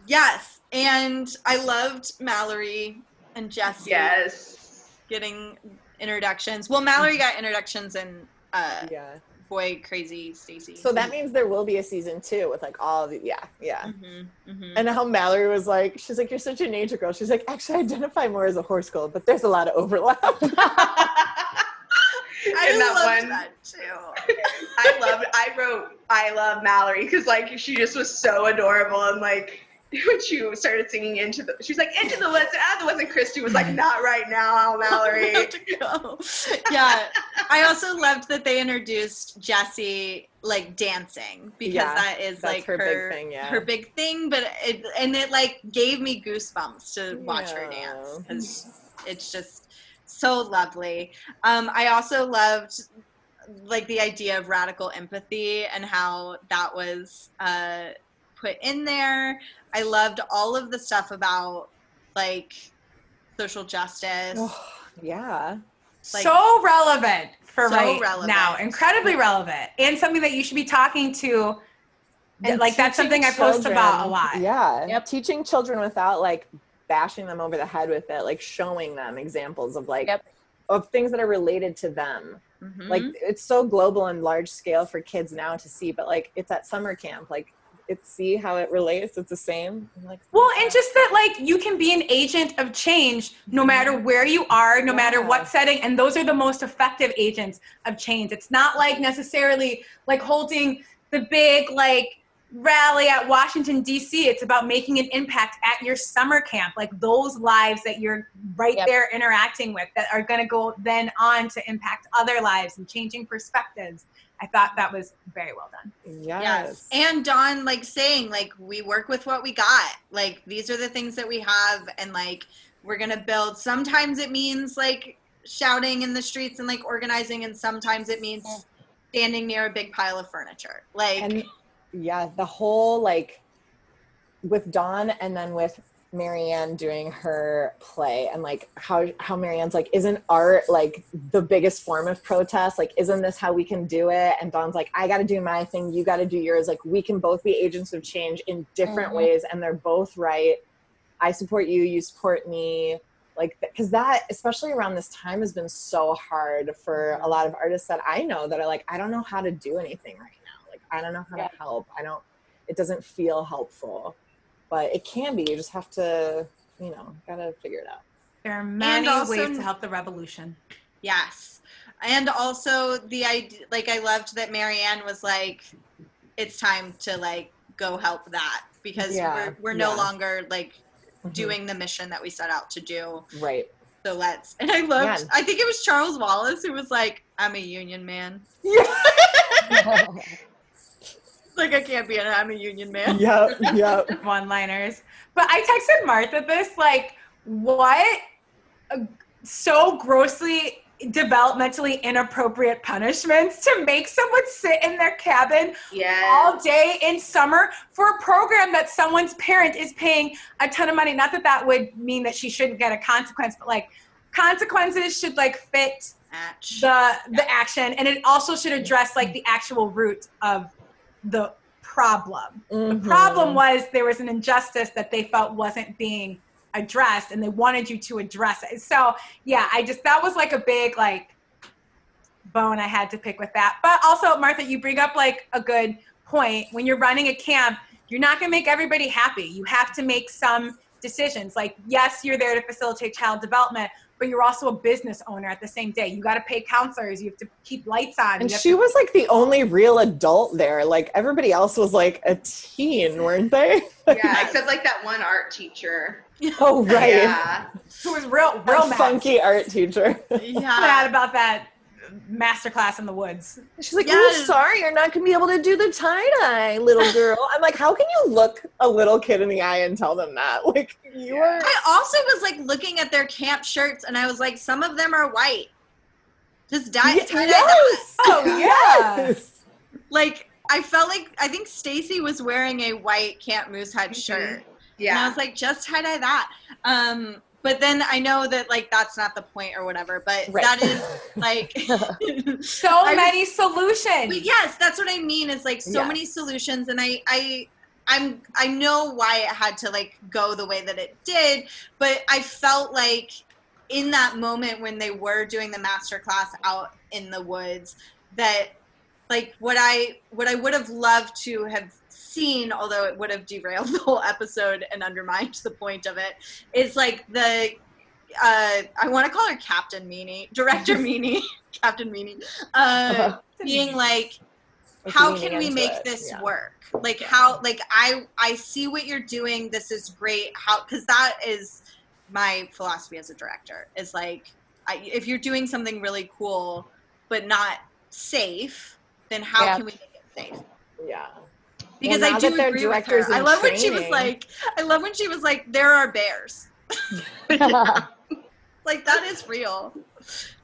yes, and I loved Mallory and Jessi Yes. getting introductions. Well, Mallory got introductions in uh, Yeah. Boy Crazy Stacey. So that means there will be a season two with like all the yeah, yeah. hmm hmm And how Mallory was like, she's like, you're such a nature girl. She's like, actually, I identify more as a horse girl, but there's a lot of overlap. I In that loved one- that too. I loved. I wrote. I love Mallory because like she just was so adorable and like when she started singing into the, she was like into the woods and out of the woods and Kristy was like not right now, Mallory. Have to go. Yeah. I also loved that they introduced Jessi like dancing because Yeah, that is like her her big thing, yeah. her big thing. But it and it like gave me goosebumps to watch her dance because it's just so lovely. Um, I also loved like the idea of radical empathy and how that was uh, put in there. I loved all of the stuff about like social justice. yeah. Like- so relevant for So right relevant. now. Incredibly relevant. And something that you should be talking to. And like that's teaching something I post about a lot. Yeah. Yep. Teaching children without like bashing them over the head with it, like showing them examples of like Yep. of things that are related to them. Mhm. Like it's so global and large scale for kids now to see, but like it's at summer camp. Like it's see how it relates. It's the same. I'm like Well, and just that, like, you can be an agent of change no matter where you are, no matter what setting, and those are the most effective agents of change. It's not like necessarily like holding the big, like, rally at Washington, D.C. It's about making an impact at your summer camp, like those lives that you're right Yep. there interacting with that are going to go then on to impact other lives and changing perspectives. I thought that was very well done. yes. And Dawn like saying like we work with what we got. Like these are the things that we have and like we're going to build. Sometimes it means like shouting in the streets and like organizing and sometimes it means standing near a big pile of furniture. Like and yeah, the whole like with Dawn and then with Mary Anne doing her play and like how how Mary Anne's like, isn't art like the biggest form of protest? Like, isn't this how we can do it? And Dawn's like, I gotta do my thing, you gotta do yours. Like we can both be agents of change in different Mhm. ways, and they're both right. I support you, you support me. Like, because that, especially around this time, has been so hard for a lot of artists that I know that are like, I don't know how to do anything right I don't know how Yeah. to help. I don't, it doesn't feel helpful, but it can be. You just have to, you know, gotta figure it out. There are many also- ways to help the revolution. Yes. And also the idea, like I loved that Mary Anne was like, it's time to like go help that because Yeah, we're, we're no yeah. longer like Mhm. doing the mission that we set out to do. Right. So let's, and I loved, Yeah. I think it was Charles Wallace who was like, I'm a union man. Like I can't be an I'm a union man. yep. Yep. one liners. But I texted Martha this like, what uh, so grossly developmentally inappropriate punishments to make someone sit in their cabin Yeah. all day in summer for a program that someone's parent is paying a ton of money. Not that that would mean that she shouldn't get a consequence, but like consequences should like fit Atch. the the action and it also should address like the actual root of the problem. The Mhm. problem was there was an injustice that they felt wasn't being addressed and they wanted you to address it. So, yeah, I just that was like a big like bone I had to pick with that. But also, Martha, you bring up like a good point. When you're running a camp, you're not going to make everybody happy. You have to make some decisions. Like, yes, you're there to facilitate child development, but you're also a business owner at the same day. You got to pay counselors. You have to keep lights on. And she to- was like the only real adult there. Like everybody else was like a teen, weren't they? Yeah, except like that one art teacher. oh right. Yeah. who was real, real mad. funky art teacher. Yeah. mad Yeah. about that masterclass in the woods. She's like, Yes. "Oh, sorry, you're not gonna be able to do the tie dye, little girl." I'm like, "How can you look a little kid in the eye and tell them that? Like, you are." I also was like looking at their camp shirts and I was like, some of them are white. Just dye, Ye- tie-dye yes! that. Oh. Yes! Like I felt like I think Stacey was wearing a white Camp Moose Head shirt. Yeah. And I was like, just tie dye that. Um, but then I know that like that's not the point or whatever. But Right. that is like So I- many solutions. But yes, that's what I mean. Is like so Yes. many solutions, and I, I, I'm, I know why it had to like go the way that it did, but I felt like in that moment when they were doing the master class out in the woods, that like what I, what I would have loved to have seen, although it would have derailed the whole episode and undermined the point of it, is like the. Uh, I want to call her Captain Meanie, Director Meanie, Captain Meanie. Uh, being like Like how can we make it, this yeah. work like how like i i see what you're doing this is great how because that is my philosophy as a director is like I, if you're doing something really cool but not safe then how Yeah. can we make it safe Yeah. Because Well, i do agree with her. i love when she was like i love when she was like there are bears. Like that is real.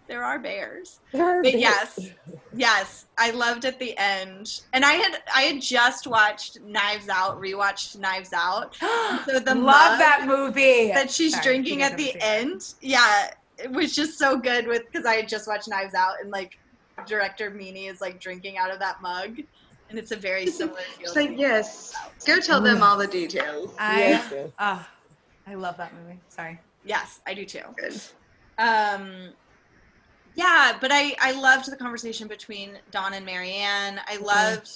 There are bears. There are but yes yes i loved at the end. And i had i had just watched knives out rewatched knives out. So the Love that movie. that she's Sorry, drinking at the it. end yeah it was just so good with because i had just watched knives out and like director meanie is like drinking out of that mug and it's a very similar feel like, yes. Go tell them all the details. I, Yes. oh, I love that movie. Sorry. yes i do too Good. um yeah but i i loved the conversation between dawn and mary anne i loved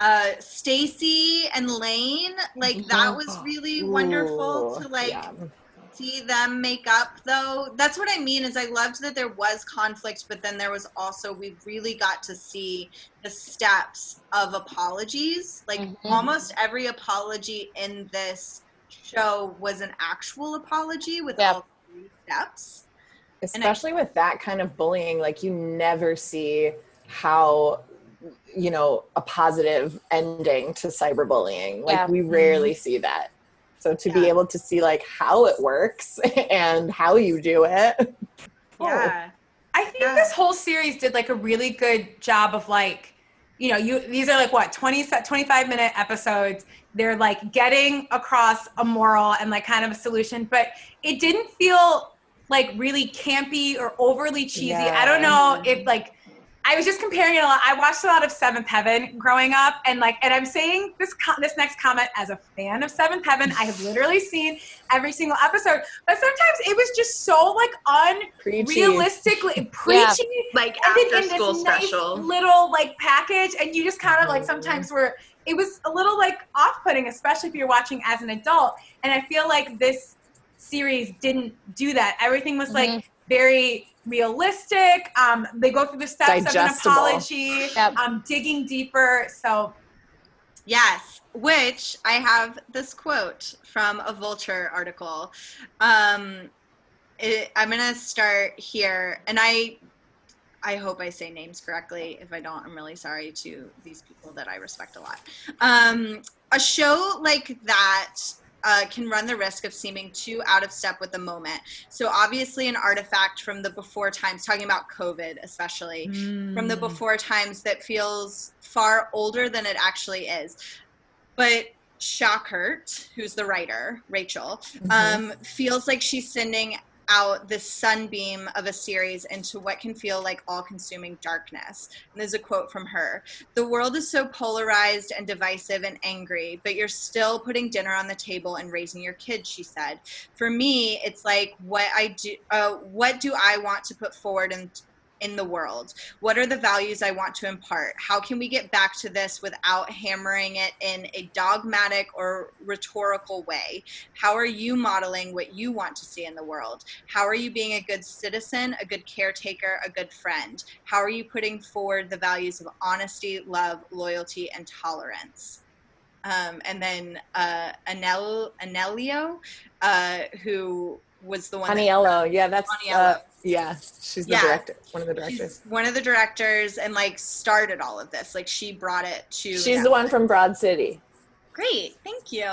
uh stacey and lane like that was really wonderful Ooh, to like yeah. See them make up though that's what i mean is i loved that there was conflict but then there was also we really got to see the steps of apologies like Mhm. almost every apology in this show was an actual apology with Yep. all three steps especially with that kind of bullying like you never see how you know a positive ending to cyberbullying like Yeah. we rarely see that so to be able to see like how it works and how you do it yeah oh. I think Yeah. this whole series did like a really good job of like, you know, you these are like what 20 se- 25 minute episodes. They're like getting across a moral and like kind of a solution, but it didn't feel like really campy or overly cheesy. I don't know if like I was just comparing it a lot. I watched a lot of Seventh Heaven growing up, and like, and I'm saying this co- this next comment as a fan of Seventh Heaven. I have literally seen every single episode, but sometimes it was just so like preachy unrealistically preachy Like ended after in school this nice special. little like package and you just kind of like sometimes were it was a little like off-putting especially if you're watching as an adult and i feel like this series didn't do that everything was like mm-hmm. very realistic um they go through the steps Digestible. of an apology Yep. um digging deeper so Yes, which I have this quote from a Vulture article. Um, it, I'm gonna start here, and I, I hope I say names correctly. If I don't, I'm really sorry to these people that I respect a lot. Um, a show like that. Uh, can run the risk of seeming too out of step with the moment. So, obviously, an artifact from the before times, talking about COVID especially, from the before times that feels far older than it actually is. But Shukert, who's the writer, Rachel, um, feels like she's sending out this sunbeam of a series into what can feel like all consuming darkness. And there's a quote from her The world is so polarized and divisive and angry, but you're still putting dinner on the table and raising your kids, she said. For me, it's like what I do, uh, what do I want to put forward and in the world? What are the values I want to impart? How can we get back to this without hammering it in a dogmatic or rhetorical way? How are you modeling what you want to see in the world? How are you being a good citizen, a good caretaker, a good friend? How are you putting forward the values of honesty, love, loyalty, and tolerance? Um, and then uh, Anel, Anelio, uh, who was the one. that- yeah, that's Aniello. uh, yeah, she's the Yeah. director, one of the She's directors. one of the directors and like started all of this. Like she brought it to. She's the one from Broad City. Great, thank you.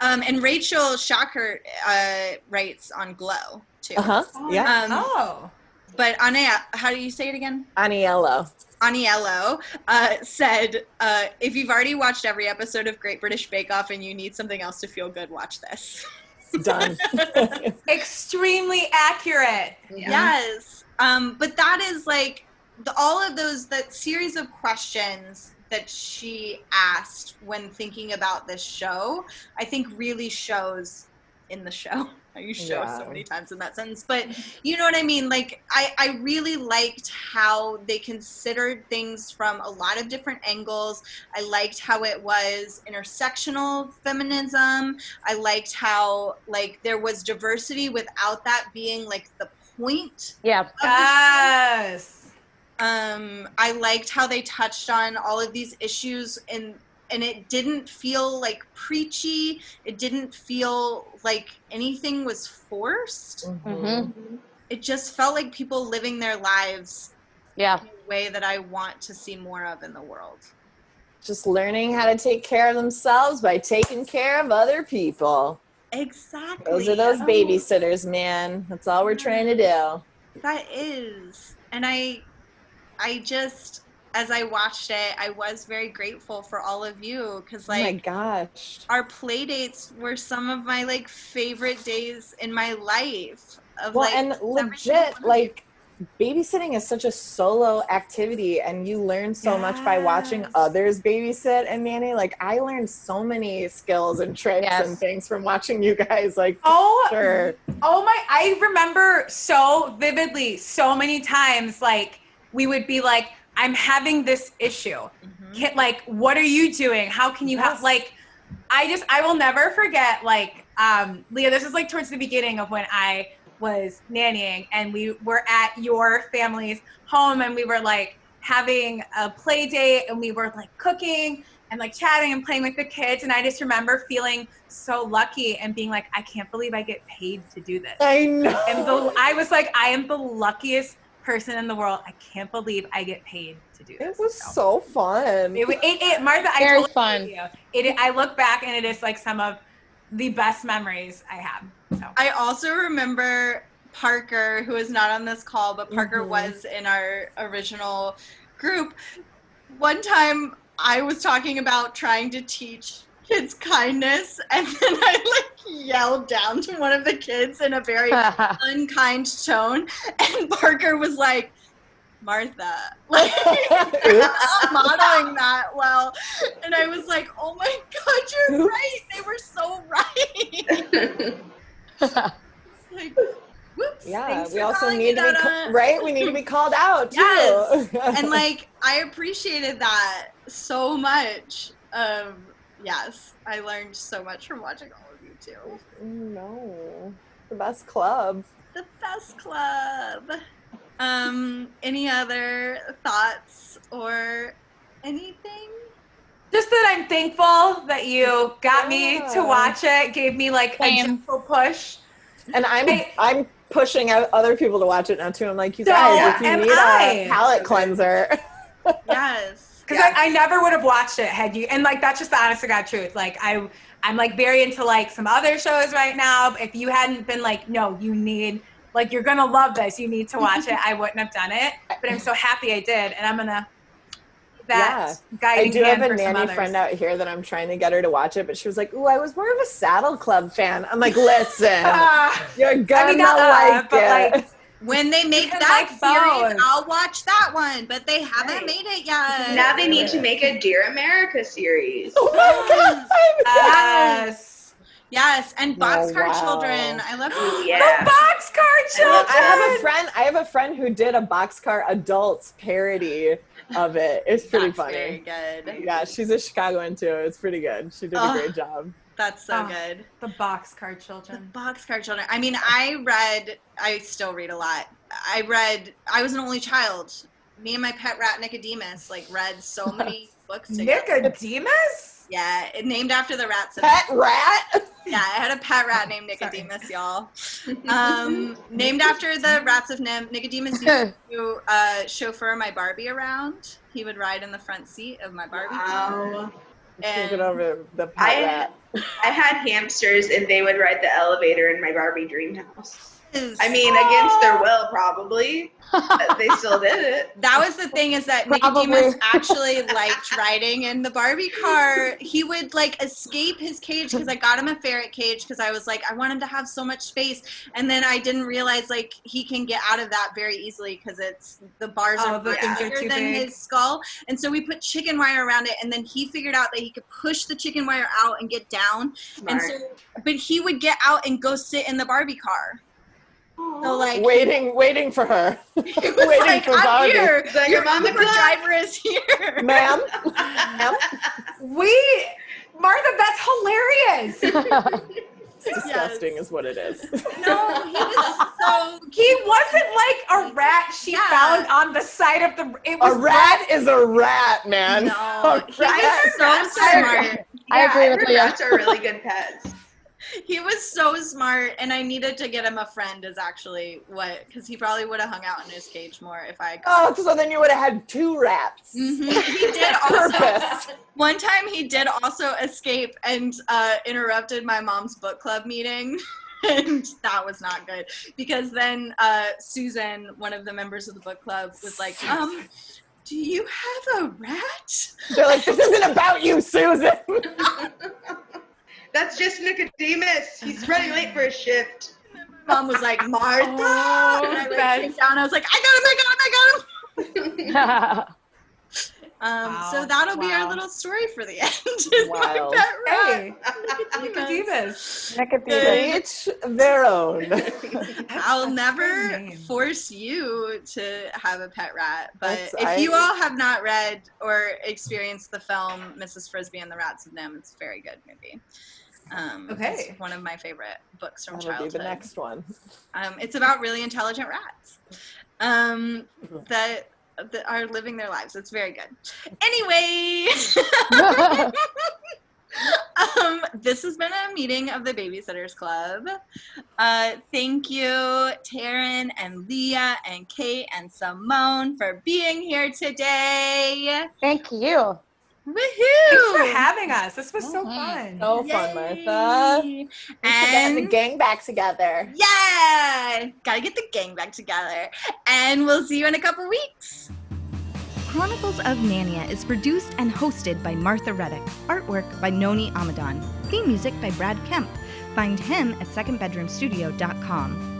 Um, and Rachel Shukert uh, writes on Glow too. Uh huh. Yeah, Um, oh. But Ania, how do you say it again? Aniello. Aniello uh, said, uh, "If you've already watched every episode of Great British Bake Off and you need something else to feel good, watch this." Done. Extremely accurate. Yes. Um, but that is like the, all of those that series of questions that she asked when thinking about this show, I think really shows in the show. I use show so many times in that sentence, but you know what I mean? Like I, I really liked how they considered things from a lot of different angles. I liked how it was intersectional feminism. I liked how like there was diversity without that being like the point Yeah. of. Yes. Um, I liked how they touched on all of these issues and and it didn't feel like preachy. It didn't feel like anything was forced. Mhm. It just felt like people living their lives Yeah. in a way that I want to see more of in the world. Just learning how to take care of themselves by taking care of other people. Exactly. Those are those Oh, babysitters, man. That's all we're trying to do. That is. And I I just as I watched it, I was very grateful for all of you because oh my like gosh. our play dates were some of my like favorite days in my life. Of Well, like and legit, like babysitting is such a solo activity, and you learn so much by watching others babysit and nanny. Like I learned so many skills and tricks Yes. and things from watching you guys. Like, Oh, sure, oh my! I remember so vividly, so many times. Like we would be like, "I'm having this issue. Mhm. Can, like, what are you doing? How can you Yes. have like?" I just I will never forget. Like, um, Leah, this is like towards the beginning of when I was nannying, and we were at your family's home, and we were like having a play date, and we were like cooking and like chatting and playing with the kids, and I just remember feeling so lucky and being like, I can't believe I get paid to do this. I know. And the, I was like, I am the luckiest person in the world. I can't believe I get paid to do this. it was So- so fun. it, wa- it, it Martha, I Very totally fun. agree you. It, I look back and it is like some of the best memories I have. So I also remember Parker, who is not on this call, but Parker Mhm. was in our original group. One time I was talking about trying to teach kids kindness, and then I like yelled down to one of the kids in a very unkind tone, and Parker was like, Martha, like, modeling that well. And I was like, oh my God, you're Oops. right. They were so right. like, whoops. yeah, we also need to be ca- right. We need to be called out too. Yes. and like I appreciated that so much. Um, yes, I learned so much from watching all of you too. no, the best club. The best club. Um, any other thoughts or anything? just that I'm thankful that you got me to watch it, gave me like a gentle push. And I'm I- I'm pushing out other people to watch it now too. I'm like, you So guys, if you am need I. a palate cleanser, Yes. Because I, I never would have watched it had you, and like that's just the honest to God truth. Like I, I'm like very into like some other shows right now. If you hadn't been like, no, you need, like you're gonna love this. You need to watch it. I wouldn't have done it, but I'm so happy I did, and I'm gonna that I guiding do have a nanny friend out here that I'm trying to get her to watch it, but she was like, "Ooh, I was more of a Saddle Club fan." I'm like, "Listen, Ah, you're gonna I mean, uh, like but, it." like, When they make that like series, both. I'll watch that one, but they haven't Right. made it yet. now they need to make a Dear America series. oh my oh, god! yes. Yes, and Oh, Boxcar wow. Children. I love Ooh, The yeah. Boxcar boxcar children. I have a friend. I have a friend who did a boxcar adults parody of it. It's pretty That's funny. Very good. Yeah, she's a Chicagoan too. It's pretty good. She did a great job. That's so Oh. good. The boxcar Children. The children. boxcar children. I mean, I read. I still read a lot. I read. I was an only child. Me and my pet rat Nicodemus like read so many books together. Nicodemus? Yeah, it, named after the rats. of- Pet rat. Yeah, I had a pet rat named Nicodemus, y'all. Um, named after the rats of NIMH. Nicodemus used to uh, chauffeur my Barbie around. He would ride in the front seat of my Barbie. Wow. Take it over the I- rat. I had hamsters and they would ride the elevator in my Barbie dream house. Is- I mean, against their oh. will, probably. But they still did it. that was the thing is that Probably. Nicodemus actually liked riding in the Barbie car. He would like escape his cage because I got him a ferret cage because I was like, I want him to have so much space. And then I didn't realize like he can get out of that very easily because it's the bars Oh, are the much things are bigger too than big. his skull. And so we put chicken wire around it, and then he figured out that he could push the chicken wire out and get down. And so, but he would get out and go sit in the Barbie car. So like Waiting, waiting for her. he was waiting like, for I'm Barbie. here. Like, Your "I'm the driver is here. Ma'am, ma'am. We, Martha, that's hilarious. It's disgusting, is what it is. No, he was so he wasn't like a rat she Yeah. found on the side of the. It was A rat is a rat, man. No, A he was rat. so Rats are- smart. I agree Yeah, with heard Leah. Rats are really good pets. He was so smart, and I needed to get him a friend. Is actually what because he probably would have hung out in his cage more if I. Oh, so then you would have had two rats. Mhm. He did also. One time he did also escape and uh, interrupted my mom's book club meeting. And that was not good because then uh, Susan, one of the members of the book club, was like, um, do you have a rat? They're like, this isn't about you, Susan. That's just Nicodemus. He's running late for a shift. Mom was like, Martha. Oh, and I like, that's- came down. I was like, I got him, I got him, I got him. Um, So that'll be our little story for the end. is my pet rat. Hey, Nicodemus. Nicodemus. Each their own. I'll never force you to have a pet rat, but That's- if you all have not read or experienced the film Mrs. Frisby and the Rats of NIMH, it's a very good movie. Um, Okay. it's one of my favorite books from That'll be childhood. the next one. Um, it's about really intelligent rats um, that, that are living their lives. It's very good. Anyway, um, this has been a meeting of the Babysitters Club. Uh, thank you, Taryn and Leah and Kate and Simone for being here today. Thank you. Woohoo! Thanks for having us. This was so Mhm. fun. So fun, Martha. Yay. And the gang back together. Yeah! Gotta get the gang back together. And we'll see you in a couple weeks. Chronicles of Nania is produced and hosted by Martha Reddick. Artwork by Noni Amadon. Theme music by Brad Kemp. Find him at secondbedroomstudio.com.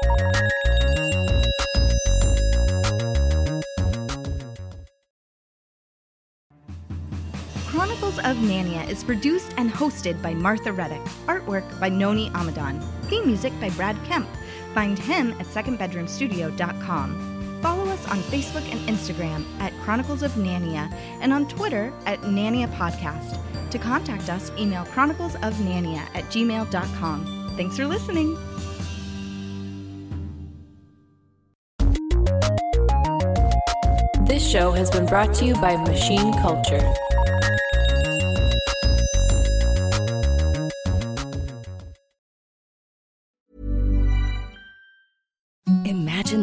Nania is produced and hosted by Martha Reddick. Artwork by Noni Amadon. Theme music by Brad Kemp. Find him at secondbedroomstudio.com. Follow us on Facebook and Instagram at Chronicles of Nania and on Twitter at Nania Podcast. To contact us, email chroniclesofnania at gmail.com. Thanks for listening. This show has been brought to you by Machine Culture.